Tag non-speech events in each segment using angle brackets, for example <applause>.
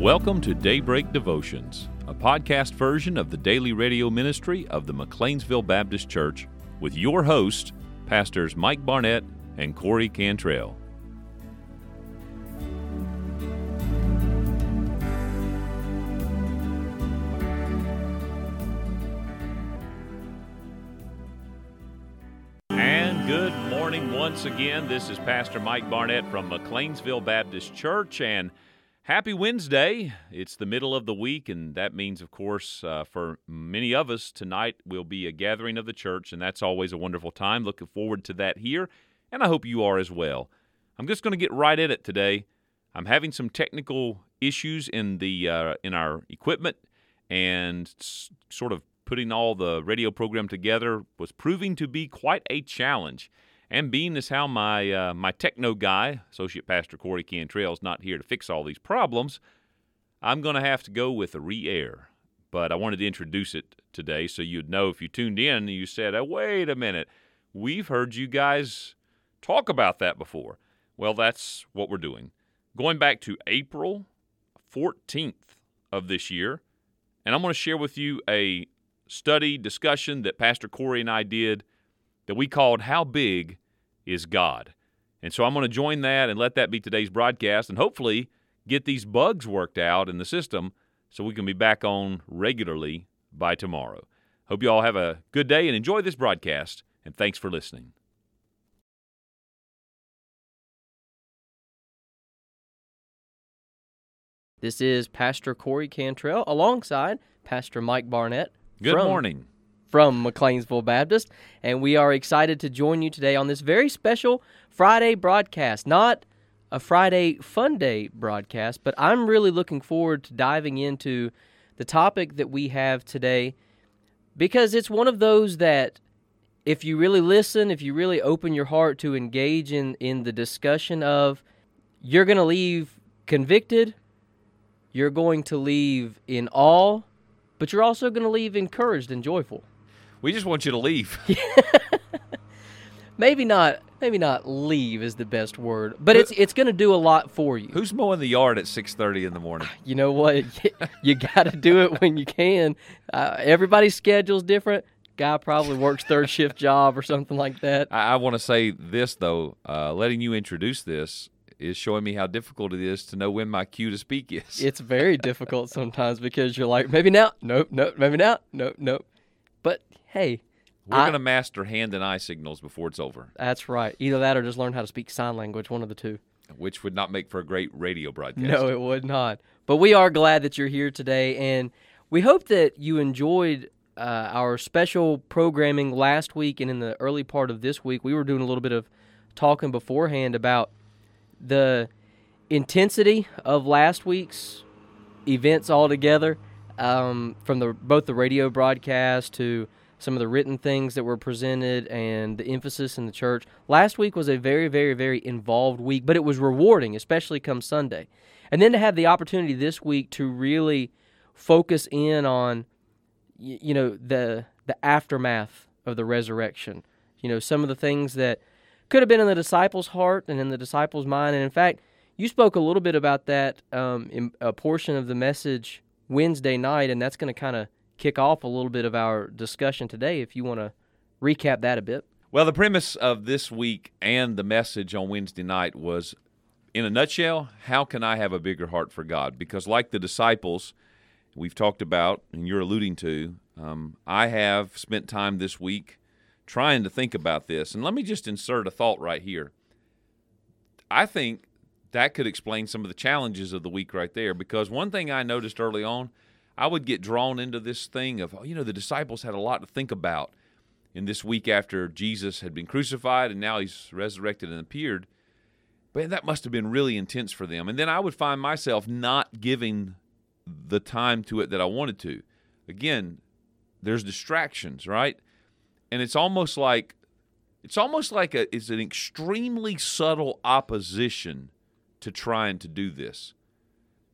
Welcome to Daybreak Devotions, a podcast version of the daily radio ministry of the McLeansville Baptist Church with your hosts, Pastors Mike Barnett and Corey Cantrell. And good morning once again. This is Pastor Mike Barnett from McLeansville Baptist Church, and Happy Wednesday. It's the middle of the week, and that means, of course, uh, for many of us, tonight will be a gathering of the church, and that's always a wonderful time. Looking forward to that here, and I hope you are as well. I'm just going to get right at it today. I'm having some technical issues in the uh, in our equipment, and s- sort of putting all the radio program together was proving to be quite a challenge. And being as how my uh, my techno guy, Associate Pastor Corey Cantrell, is not here to fix all these problems, I'm going to have to go with a re-air. But I wanted to introduce it today so you'd know if you tuned in and you said, oh, "Wait a minute, we've heard you guys talk about that before." Well, that's what we're doing. Going back to April 14th of this year, and I'm going to share with you a study discussion that Pastor Corey and I did that we called How Big is God? And so I'm going to join that and let that be today's broadcast and hopefully get these bugs worked out in the system so we can be back on regularly by tomorrow. Hope you all have a good day and enjoy this broadcast, and thanks for listening. This is Pastor Corey Cantrell alongside Pastor Mike Barnett. Good morning. From McLeansville Baptist, and we are excited to join you today on this very special Friday broadcast. Not a Friday Fun Day broadcast, but I'm really looking forward to diving into the topic that we have today because it's one of those that if you really listen, if you really open your heart to engage in, in the discussion of, you're going to leave convicted, you're going to leave in awe, but you're also going to leave encouraged and joyful. We just want you to leave. <laughs> maybe not maybe not leave is the best word, but it's it's going to do a lot for you. Who's mowing the yard at 6:30 in the morning? You know what? <laughs> you got to do it when you can. Uh, everybody's schedule's different. Guy probably works third shift job or something like that. I, I want to say this though, uh, letting you introduce this is showing me how difficult it is to know when my cue to speak is. It's very difficult sometimes because you're like, maybe now, nope, nope, maybe now, nope, nope. But hey, We're going to master hand and eye signals before it's over, that's right. Either that or just learn how to speak sign language, one of the two. which would not make for a great radio broadcast. No, it would not. But we are glad that you're here today, and we hope that you enjoyed uh, our special programming last week and in the early part of this week. We were doing a little bit of talking beforehand about the intensity of last week's events altogether, um, from the both the radio broadcast to some of the written things that were presented and the emphasis in the church. Last week was a very, very, very involved week, but it was rewarding, especially come Sunday. And then to have the opportunity this week to really focus in on, you know, the the aftermath of the resurrection. You know, some of the things that could have been in the disciples' heart and in the disciples' mind. And in fact, you spoke a little bit about that um, in a portion of the message Wednesday night, and that's going to kind of kick off a little bit of our discussion today. If you want to recap that a bit. Well, the premise of this week and the message on Wednesday night was in a nutshell, how can I have a bigger heart for God? Because, like the disciples we've talked about, and you're alluding to, um, I have spent time this week trying to think about this. And let me just insert a thought right here. I think that could explain some of the challenges of the week right there. Because one thing I noticed early on, I would get drawn into this thing of, you know, the disciples had a lot to think about in this week after Jesus had been crucified and now he's resurrected and appeared. But that must have been really intense for them. And then I would find myself not giving the time to it that I wanted to. Again, there's distractions, right? And it's almost like it's almost like a it's an extremely subtle opposition to trying to do this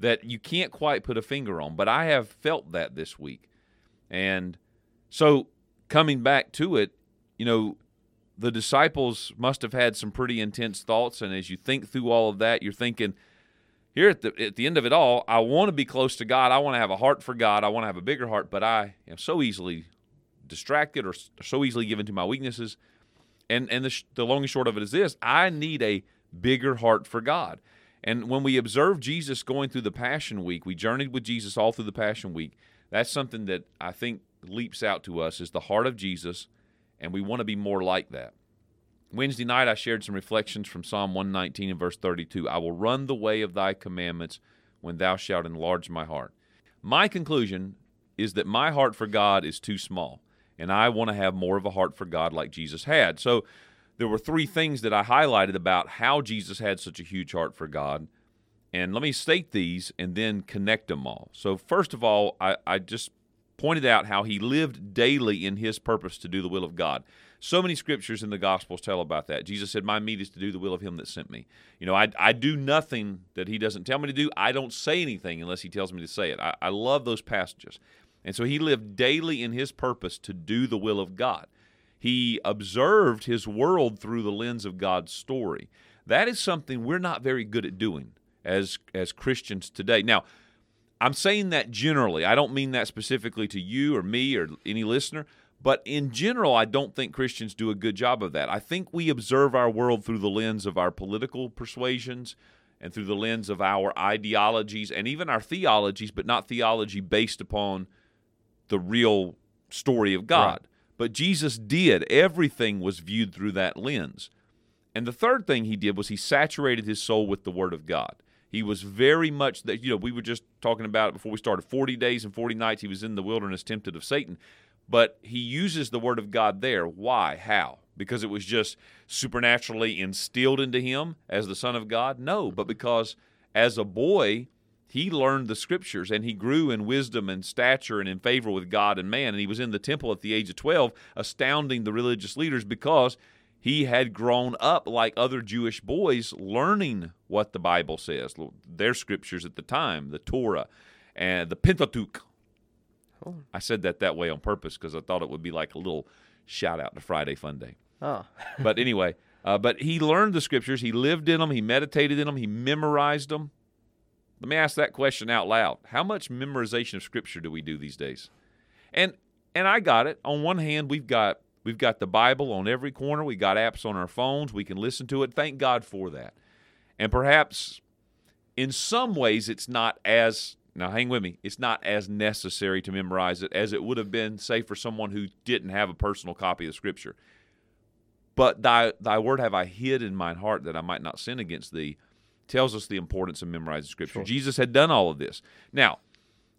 that you can't quite put a finger on. But I have felt that this week. And so coming back to it, you know, the disciples must have had some pretty intense thoughts. And as you think through all of that, you're thinking, here at the at the end of it all, I want to be close to God. I want to have a heart for God. I want to have a bigger heart, but I am so easily distracted or so easily given to my weaknesses. And and the, sh- the long and short of it is this: I need a bigger heart for God. And when we observe Jesus going through the Passion Week, we journeyed with Jesus all through the Passion Week. That's something that I think leaps out to us is the heart of Jesus, and we want to be more like that. Wednesday night, I shared some reflections from Psalm 119 and verse 32. I will run the way of thy commandments when thou shalt enlarge my heart. My conclusion is that my heart for God is too small, and I want to have more of a heart for God like Jesus had. So there were three things that I highlighted about how Jesus had such a huge heart for God. And let me state these and then connect them all. So, first of all, I, I just pointed out how he lived daily in his purpose to do the will of God. So many scriptures in the Gospels tell about that. Jesus said, My meat is to do the will of him that sent me. You know, I, I do nothing that he doesn't tell me to do. I don't say anything unless he tells me to say it. I, I love those passages. And so he lived daily in his purpose to do the will of God. He observed his world through the lens of God's story. That is something we're not very good at doing as as Christians today. Now, I'm saying that generally. I don't mean that specifically to you or me or any listener, but in general, I don't think Christians do a good job of that. I think we observe our world through the lens of our political persuasions and through the lens of our ideologies and even our theologies, but not theology based upon the real story of God. Right. But Jesus did. Everything was viewed through that lens. And the third thing he did was he saturated his soul with the Word of God. He was very much that, you know, we were just talking about it before we started 40 days and 40 nights. He was in the wilderness tempted of Satan. But he uses the Word of God there. Why? How? Because it was just supernaturally instilled into him as the Son of God? No, but because as a boy, he learned the scriptures and he grew in wisdom and stature and in favor with God and man. And he was in the temple at the age of 12, astounding the religious leaders because he had grown up like other Jewish boys, learning what the Bible says, their scriptures at the time, the Torah and the Pentateuch. Oh. I said that that way on purpose because I thought it would be like a little shout out to Friday Fun Day. Oh. but anyway, uh, but he learned the scriptures, he lived in them, he meditated in them, he memorized them. Let me ask that question out loud. How much memorization of scripture do we do these days? And and I got it. On one hand, we've got we've got the Bible on every corner. We got apps on our phones. We can listen to it. Thank God for that. And perhaps in some ways it's not as now hang with me, it's not as necessary to memorize it as it would have been say for someone who didn't have a personal copy of scripture. But thy thy word have I hid in mine heart that I might not sin against thee tells us the importance of memorizing scripture. Sure. Jesus had done all of this. Now,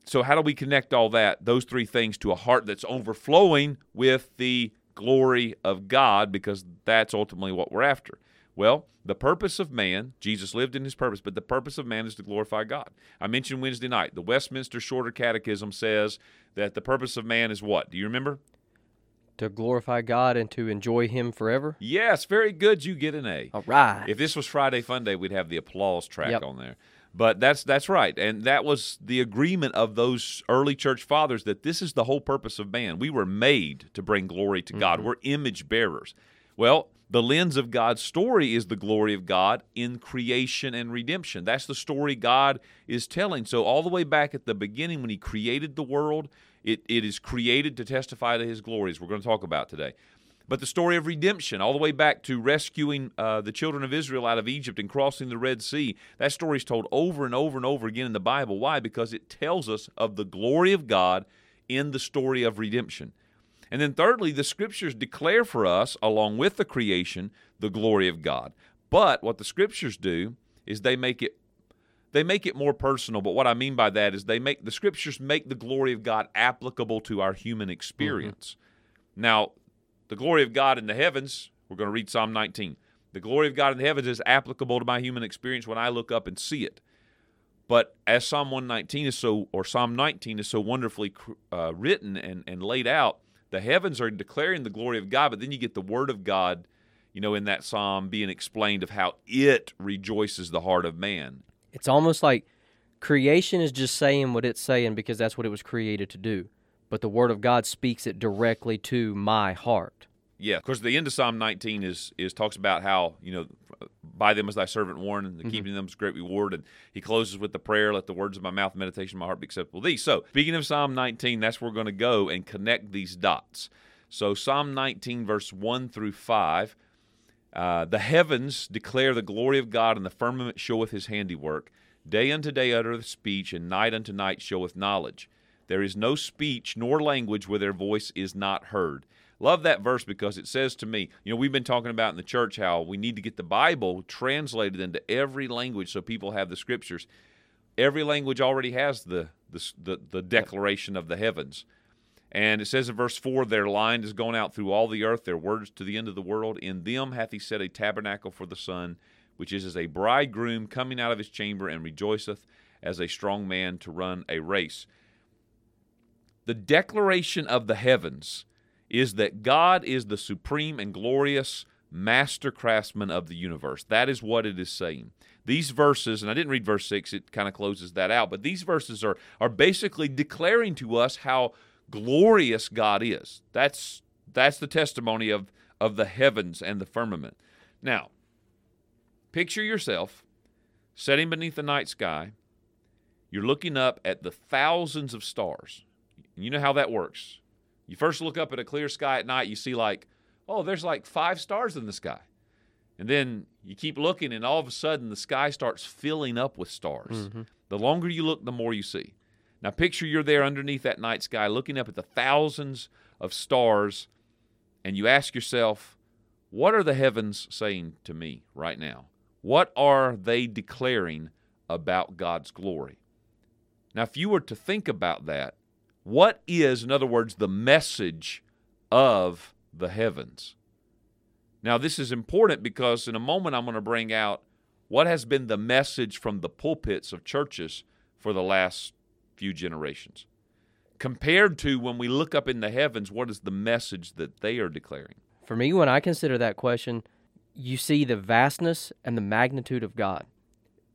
so how do we connect all that, those three things, to a heart that's overflowing with the glory of God? Because that's ultimately what we're after. Well, the purpose of man, Jesus lived in his purpose, but the purpose of man is to glorify God. I mentioned Wednesday night, the Westminster Shorter Catechism says that the purpose of man is what? Do you remember? To glorify God and to enjoy Him forever? Yes, very good. You get an A. All right. If this was Friday Fun Day, we'd have the applause track yep. on there. But that's that's right, and that was the agreement of those early church fathers that this is the whole purpose of man. We were made to bring glory to God. Mm-hmm. We're image bearers. Well, the lens of God's story is the glory of God in creation and redemption. That's the story God is telling. So all the way back at the beginning when he created the world, it, it is created to testify to his glories, we're going to talk about today. But the story of redemption, all the way back to rescuing uh, the children of Israel out of Egypt and crossing the Red Sea, that story is told over and over and over again in the Bible. Why? Because it tells us of the glory of God in the story of redemption. And then, thirdly, the scriptures declare for us, along with the creation, the glory of God. But what the scriptures do is they make it they make it more personal, but what I mean by that is they make the scriptures make the glory of God applicable to our human experience. Mm-hmm. Now, the glory of God in the heavens, we're going to read Psalm 19. The glory of God in the heavens is applicable to my human experience when I look up and see it. But as Psalm 119 is so, or Psalm 19 is so wonderfully uh, written and, and laid out, the heavens are declaring the glory of God, but then you get the word of God, you know, in that psalm being explained of how it rejoices the heart of man. It's almost like creation is just saying what it's saying because that's what it was created to do. But the Word of God speaks it directly to my heart. Yeah, of course, the end of Psalm 19 is is talks about how you know by them as thy servant warned, and the Mm-hmm. keeping them is great reward. And he closes with the prayer, let the words of my mouth and meditation of my heart be acceptable to thee. So, speaking of Psalm 19, that's where we're going to go and connect these dots. So, Psalm 19, verse 1 through 5. Uh, the heavens declare the glory of God, and the firmament showeth his handiwork. Day unto day uttereth speech, and night unto night showeth knowledge. There is no speech nor language where their voice is not heard. Love that verse because it says to me, you know, we've been talking about in the church how we need to get the Bible translated into every language so people have the scriptures. Every language already has the the, the, the declaration of the heavens. And it says in verse 4 Their line is gone out through all the earth, their words to the end of the world. In them hath he set a tabernacle for the sun, which is as a bridegroom coming out of his chamber and rejoiceth as a strong man to run a race. The declaration of the heavens is that God is the supreme and glorious master craftsman of the universe. That is what it is saying. These verses, and I didn't read verse 6, it kind of closes that out, but these verses are, are basically declaring to us how glorious God is. That's that's the testimony of, of the heavens and the firmament. Now, picture yourself sitting beneath the night sky. You're looking up at the thousands of stars. You know how that works. You first look up at a clear sky at night, you see like, oh, there's like five stars in the sky. And then you keep looking, and all of a sudden the sky starts filling up with stars. Mm-hmm. The longer you look, the more you see. Now, picture you're there underneath that night sky looking up at the thousands of stars, and you ask yourself, what are the heavens saying to me right now? What are they declaring about God's glory? Now, if you were to think about that, what is, in other words, the message of the heavens? Now, this is important because in a moment I'm going to bring out what has been the message from the pulpits of churches for the last few generations. Compared to when we look up in the heavens, what is the message that they are declaring? For me, when I consider that question, you see the vastness and the magnitude of God.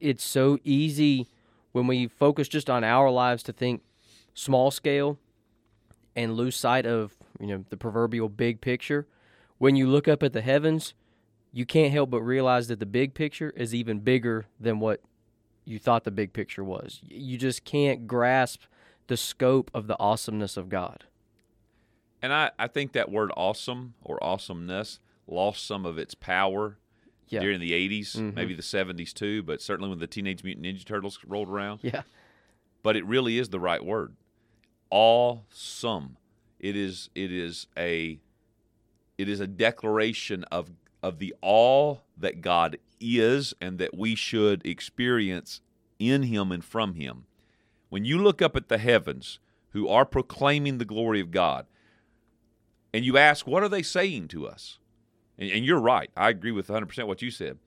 It's so easy when we focus just on our lives to think small scale and lose sight of, you know, the proverbial big picture. When you look up at the heavens, you can't help but realize that the big picture is even bigger than what you thought the big picture was. You just can't grasp the scope of the awesomeness of God. And I, I think that word awesome or awesomeness lost some of its power Yeah. during the 80s, Mhm. maybe the 70s too, but certainly when the Teenage Mutant Ninja Turtles rolled around. Yeah. But it really is the right word. Awesome. It is it is a it is a declaration of of the awe that God is and that we should experience in him and from him. When you look up at the heavens who are proclaiming the glory of God, and you ask, what are they saying to us? And, and you're right. I agree with 100% what you said.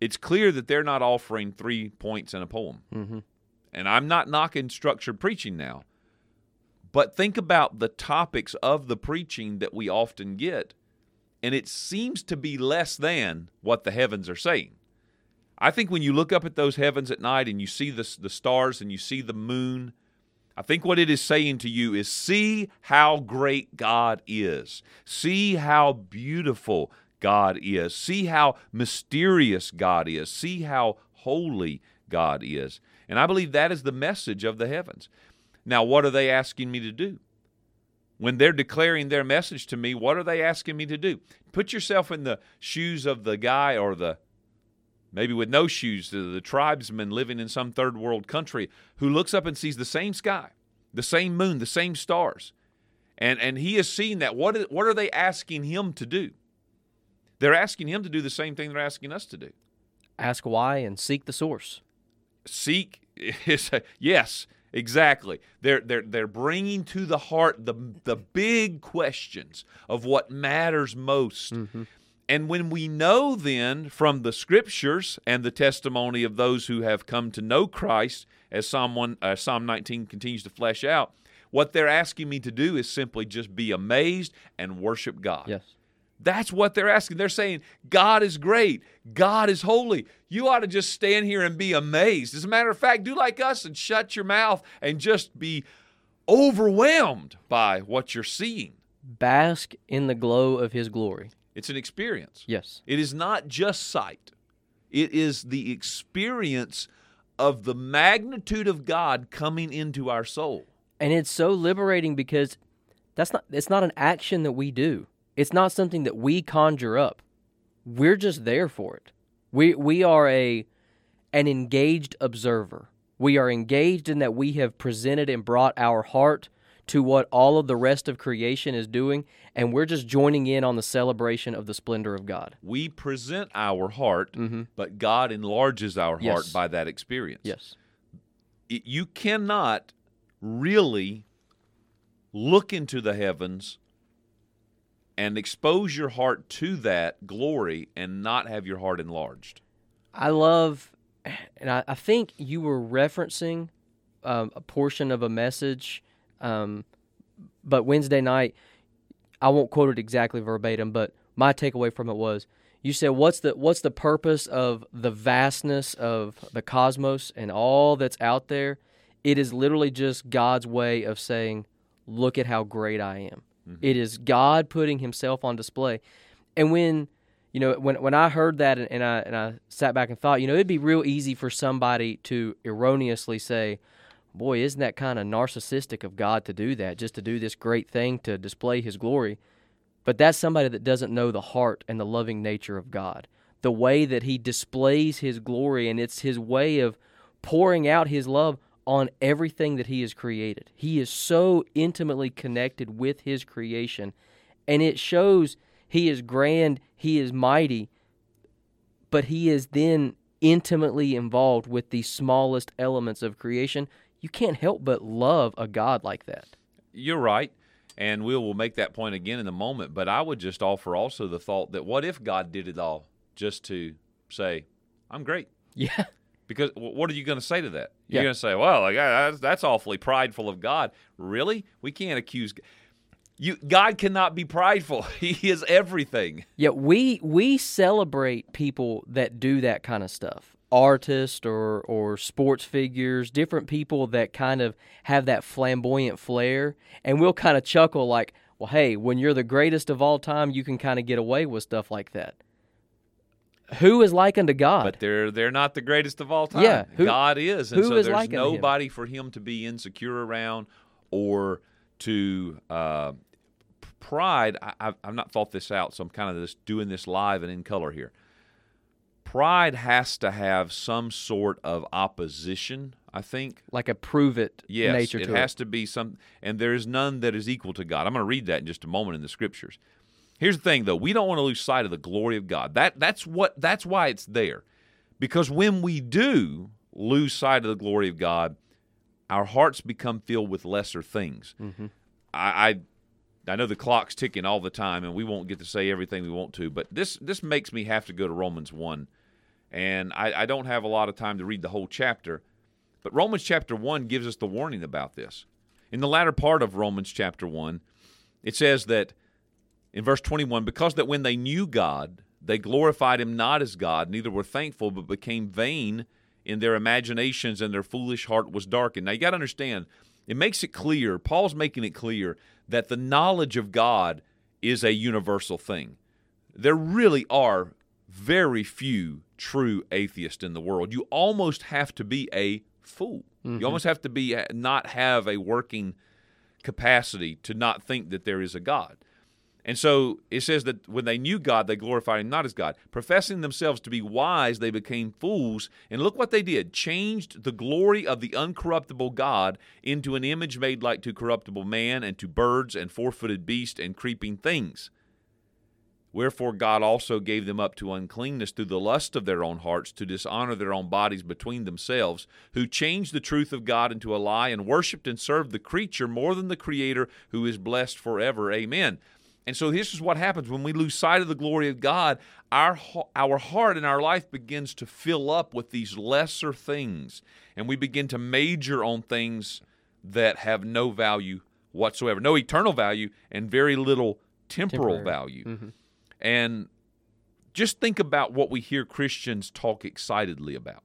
It's clear that they're not offering three points in a poem. Mm-hmm. And I'm not knocking structured preaching now. But think about the topics of the preaching that we often get, and it seems to be less than what the heavens are saying. I think when you look up at those heavens at night and you see the, the stars and you see the moon, I think what it is saying to you is see how great God is. See how beautiful God is. See how mysterious God is. See how holy God is. And I believe that is the message of the heavens. Now, what are they asking me to do? When they're declaring their message to me, what are they asking me to do? Put yourself in the shoes of the guy or the maybe with no shoes, the, the tribesman living in some third world country who looks up and sees the same sky, the same moon, the same stars. And, and he is seeing that. What, is, what are they asking him to do? They're asking him to do the same thing they're asking us to do. Ask why and seek the source. Seek is <laughs> yes, exactly. They're they're they're bringing to the heart the the big questions of what matters most. And when we know then from the scriptures and the testimony of those who have come to know Christ, as Psalm one, uh, Psalm 19 continues to flesh out, what they're asking me to do is simply just be amazed and worship God. Yes. That's what they're asking. They're saying, God is great. God is holy. You ought to just stand here and be amazed. As a matter of fact, do like us and shut your mouth and just be overwhelmed by what you're seeing. Bask in the glow of his glory. It's an experience. Yes. It is not just sight. It is the experience of the magnitude of God coming into our soul. And it's so liberating because that's not it's not an action that we do. It's not something that we conjure up. We're just there for it. We we are a an engaged observer. We are engaged in that we have presented and brought our heart to what all of the rest of creation is doing, and we're just joining in on the celebration of the splendor of God. We present our heart, mm-hmm. but God enlarges our heart Yes. by that experience. Yes. it- you cannot really look into the heavens and expose your heart to that glory and not have your heart enlarged. I love, and I, I think you were referencing um, a portion of a message, um, but Wednesday night, I won't quote it exactly verbatim, but my takeaway from it was you said, "What's the what's the purpose of the vastness of the cosmos and all that's out there? It is literally just God's way of saying, look at how great I am. It is God putting Himself on display, and when you know when when I heard that and, and I and I sat back and thought, you know, it'd be real easy for somebody to erroneously say, "Boy, isn't that kind of narcissistic of God to do that? Just to do this great thing to display His glory." But that's somebody that doesn't know the heart and the loving nature of God. The way that He displays His glory, and it's His way of pouring out His love on everything that He has created. He is so intimately connected with His creation, and it shows He is grand, He is mighty, but He is then intimately involved with the smallest elements of creation. You can't help but love a God like that. You're right. And we will make that point again in a moment. But I would just offer also the thought that what if God did it all just to say, I'm great? <laughs> Yeah. Because what are you going to say to that? You're Yeah. going to say, "Well, like, that's, that's awfully prideful of God." Really? We can't accuse you. God cannot be prideful. <laughs> He is everything. Yeah, we we celebrate people that do that kind of stuff. Artists or or sports figures, different people that kind of have that flamboyant flair, and we'll kind of chuckle like, "Well, hey, when you're the greatest of all time, you can kind of get away with stuff like that." Who is like unto God? But they're they're not the greatest of all time. Yeah, who- God is, and who so is there's unto him? nobody for him to be insecure around or to uh, pride. I, I've, I've not thought this out, so I'm kind of just doing this live and in color here. Pride has to have some sort of opposition. I think. like a prove it Yes, nature it to has to be some, and there is none that is equal to God. I'm going to read that in just a moment in the scriptures. Here's the thing, though: we don't want to lose sight of the glory of God. That that's what that's why it's there, because when we do lose sight of the glory of God, our hearts become filled with lesser things. Mm-hmm. I, I I know the clock's ticking all the time, and we won't get to say everything we want to, but this this makes me have to go to Romans one, and I, I don't have a lot of time to read the whole chapter, but Romans chapter one gives us the warning about this. In the latter part of Romans chapter one, it says that in verse 21 because that when they knew God, they glorified him not as God, neither were thankful, but became vain in their imaginations, and their foolish heart was darkened. Now you got to understand, it makes it clear, Paul's making it clear that the knowledge of God is a universal thing. There really are very few true atheists in the world. You almost have to be a fool. You mm-hmm. almost have to be not have a working capacity to not think that there is a God. And so it says that when they knew God, they glorified him not as God. Professing themselves to be wise, they became fools. And look what they did changed the glory of the uncorruptible God into an image made like to corruptible man, and to birds, and four footed beasts, and creeping things. Wherefore God also gave them up to uncleanness through the lust of their own hearts, to dishonor their own bodies between themselves, who changed the truth of God into a lie, and worshipped and served the creature more than the Creator, who is blessed forever. Amen. And so this is what happens when we lose sight of the glory of God. Our our heart and our life begins to fill up with these lesser things, and we begin to major on things that have no value whatsoever, no eternal value, and very little temporal Temporary. value. Mm-hmm. And just think about what we hear Christians talk excitedly about.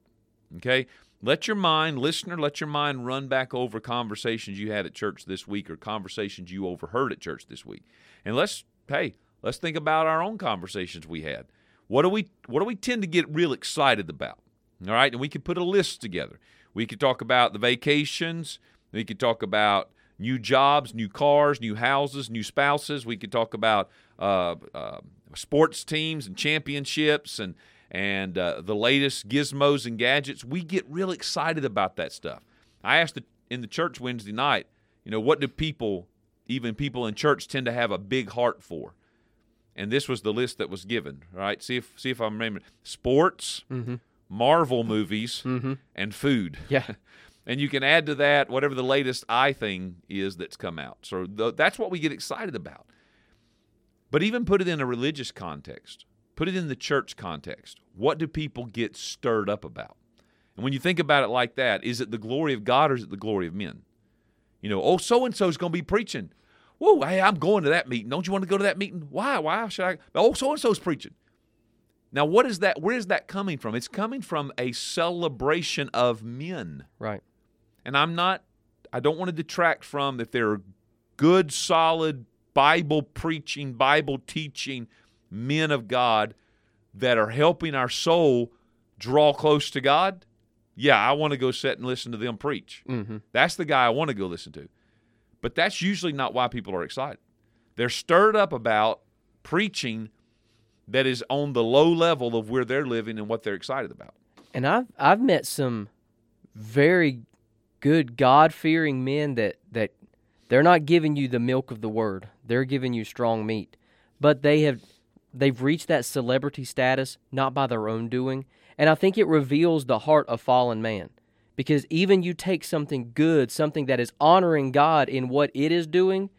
Okay? Let your mind, listener, let your mind run back over conversations you had at church this week or conversations you overheard at church this week. And let's, hey, let's think about our own conversations we had. What do we what do we tend to get real excited about? All right, and we could put a list together. We could talk about the vacations. We could talk about new jobs, new cars, new houses, new spouses. We could talk about uh, uh, sports teams and championships and and uh, the latest gizmos and gadgets. We get real excited about that stuff. I asked the, in the church Wednesday night, you know, what do people, even people in church, tend to have a big heart for? And this was the list that was given. Right? See if see if I'm remembering. Sports, Mm-hmm. Marvel movies, Mm-hmm. and food. Yeah. <laughs> And you can add to that whatever the latest i thing is that's come out. So th- that's what we get excited about. But even put it in a religious context, put it in the church context. What do people get stirred up about? And when you think about it like that, is it the glory of God or is it the glory of men? You know, oh, so and so is going to be preaching. Whoa, hey, I'm going to that meeting. Don't you want to go to that meeting? Why? Why should I? Oh, so and so's preaching. Now, what is that? Where is that coming from? It's coming from a celebration of men. Right. And I'm not, I don't want to detract from if there are good, solid, Bible preaching, Bible teaching men of God that are helping our soul draw close to God. Yeah, I want to go sit and listen to them preach. Mm-hmm. That's the guy I want to go listen to. But that's usually not why people are excited. They're stirred up about preaching that is on the low level of where they're living and what they're excited about. And I've I've met some very good God fearing men that that they're not giving you the milk of the word. They're giving you strong meat. But they have they've reached that celebrity status not by their own doing. And I think it reveals the heart of fallen man. Because even you take something good, something that is honoring God in what it is doing,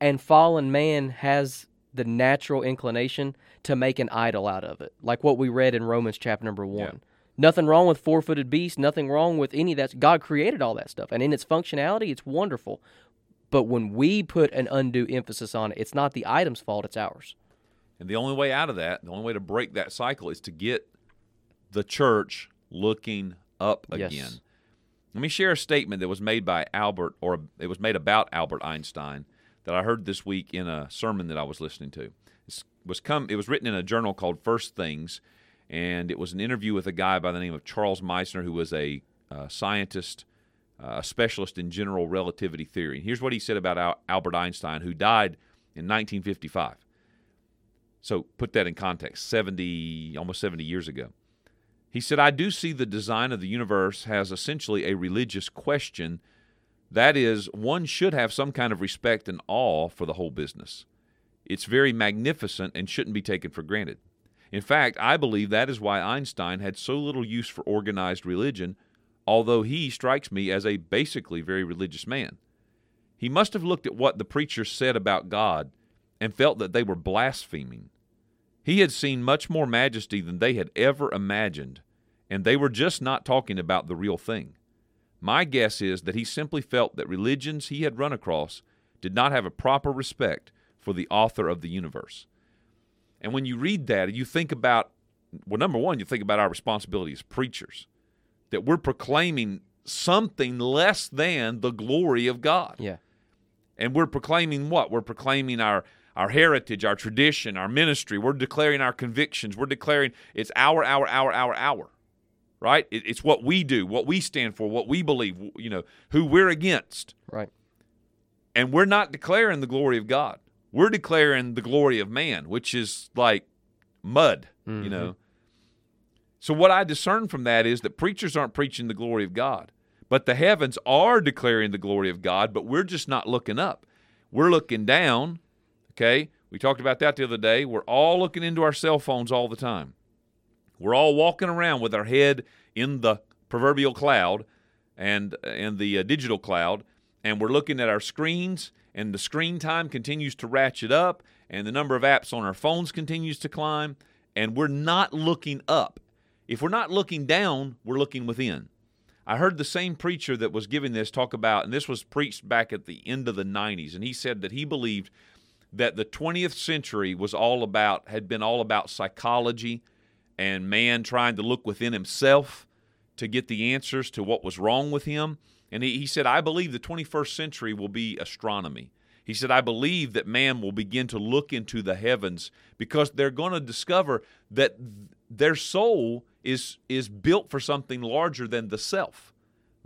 and fallen man has the natural inclination to make an idol out of it. Like what we read in Romans chapter number 1. Yeah. Nothing wrong with four footed beasts, nothing wrong with any of that. God created all that stuff. And in its functionality, it's wonderful. But when we put an undue emphasis on it, it's not the item's fault, it's ours. And the only way out of that, the only way to break that cycle is to get the church looking up Yes. again. Let me share a statement that was made by Albert, or it was made about Albert Einstein, that I heard this week in a sermon that I was listening to. It was come. It was written in a journal called First Things, and it was an interview with a guy by the name of Charles Misner, who was a uh, scientist, uh, a specialist in general relativity theory. And here's what he said about Al- Albert Einstein, who died in 1955. So put that in context 70, almost 70 years ago. He said, I do see the design of the universe has essentially a religious question. That is, one should have some kind of respect and awe for the whole business. It's very magnificent and shouldn't be taken for granted. In fact, I believe that is why Einstein had so little use for organized religion, although he strikes me as a basically very religious man. He must have looked at what the preachers said about God and felt that they were blaspheming. He had seen much more majesty than they had ever imagined, and they were just not talking about the real thing. My guess is that he simply felt that religions he had run across did not have a proper respect for the author of the universe. And when you read that, you think about, well, number one, you think about our responsibility as preachers, that we're proclaiming something less than the glory of God. Yeah. And we're proclaiming what? We're proclaiming our our heritage, our tradition, our ministry. We're declaring our convictions. We're declaring it's our, our, our, our, our. Right? It, it's what we do, what we stand for, what we believe, you know, who we're against. Right. And we're not declaring the glory of God. We're declaring the glory of man, which is like mud, you mm-hmm. know. So what I discern from that is that preachers aren't preaching the glory of God, but the heavens are declaring the glory of God, but we're just not looking up. We're looking down, okay? We talked about that the other day. We're all looking into our cell phones all the time. We're all walking around with our head in the proverbial cloud and in the uh, digital cloud, and we're looking at our screens, and the screen time continues to ratchet up, and the number of apps on our phones continues to climb, and we're not looking up. If we're not looking down, we're looking within. I heard the same preacher that was giving this talk about, and this was preached back at the end of the 90s, and he said that he believed that the 20th century was all about, had been all about psychology and man trying to look within himself to get the answers to what was wrong with him. And he, he said, I believe the 21st century will be astronomy. He said, I believe that man will begin to look into the heavens because they're going to discover that their soul is, is built for something larger than the self.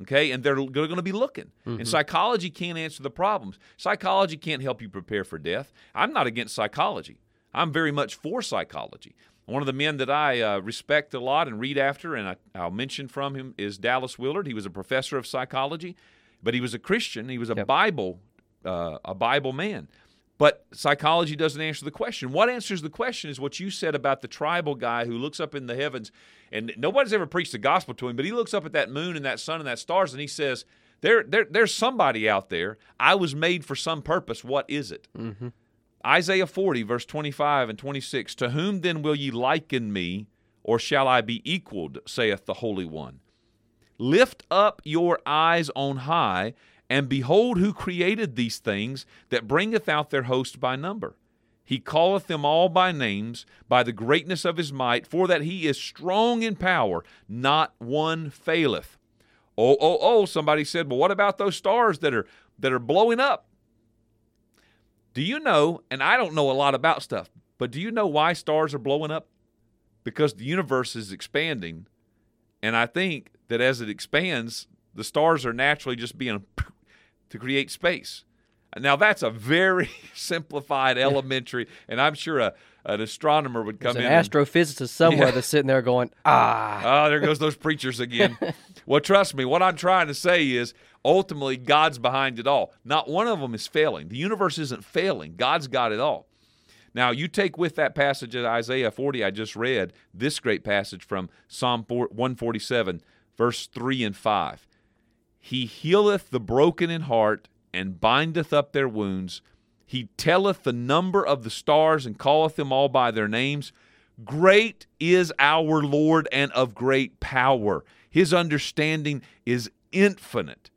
Okay, and they're, they're going to be looking. Mm-hmm. And psychology can't answer the problems. Psychology can't help you prepare for death. I'm not against psychology, I'm very much for psychology. One of the men that I uh, respect a lot and read after, and I, will mention from him, is Dallas Willard. He was a professor of psychology, but he was a Christian. He was a yep. Bible uh, a Bible man. But psychology doesn't answer the question. What answers the question is what you said about the tribal guy who looks up in the heavens, and nobody's ever preached the gospel to him, but he looks up at that moon and that sun and that stars, and he says, there, there, There's somebody out there. I was made for some purpose. What is it? Mm-hmm. Isaiah 40, verse 25 and 26 To whom then will ye liken me, or shall I be equaled, saith the Holy One? Lift up your eyes on high and behold, who created these things that bringeth out their host by number? He calleth them all by names, by the greatness of his might, for that he is strong in power, not one faileth. Oh, oh, oh, somebody said, well, what about those stars that are that are blowing up? Do you know, and I don't know a lot about stuff, but do you know why stars are blowing up? Because the universe is expanding. And I think that as it expands, the stars are naturally just being to create space. Now that's a very <laughs> simplified, elementary, and I'm sure a, an astronomer would come There's in. An astrophysicist somewhere yeah. that's sitting there going, <laughs> ah, oh, there goes those preachers again. <laughs> well, trust me, what I'm trying to say is ultimately God's behind it all. Not one of them is failing. The universe isn't failing. God's got it all. Now, you take with that passage of Isaiah 40 I just read, this great passage from Psalm 147, verse 3 and 5. He healeth the broken in heart and bindeth up their wounds. He telleth the number of the stars and calleth them all by their names. Great is our Lord and of great power. His understanding is infinite.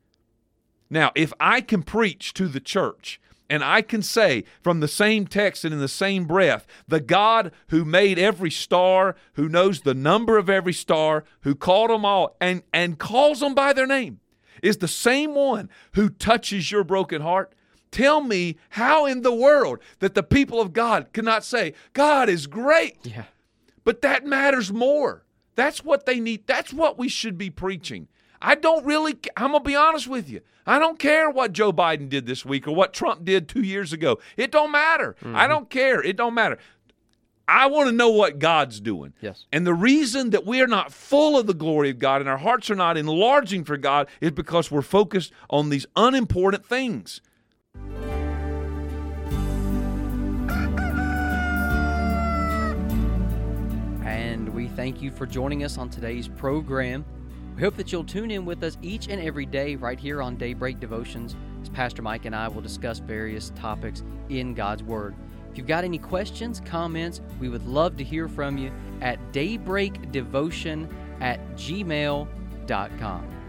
Now, if I can preach to the church and I can say from the same text and in the same breath, the God who made every star, who knows the number of every star, who called them all and, and calls them by their name, is the same one who touches your broken heart? Tell me how in the world that the people of God cannot say, God is great. Yeah. But that matters more. That's what they need. That's what we should be preaching. I don't really, I'm going to be honest with you. I don't care what Joe Biden did this week or what Trump did two years ago. It don't matter. Mm-hmm. I don't care. It don't matter. I want to know what God's doing. Yes. And the reason that we are not full of the glory of God and our hearts are not enlarging for God is because we're focused on these unimportant things. And we thank you for joining us on today's program. We hope that you'll tune in with us each and every day right here on Daybreak Devotions as Pastor Mike and I will discuss various topics in God's Word. If you've got any questions, comments, we would love to hear from you at daybreakdevotion at gmail.com.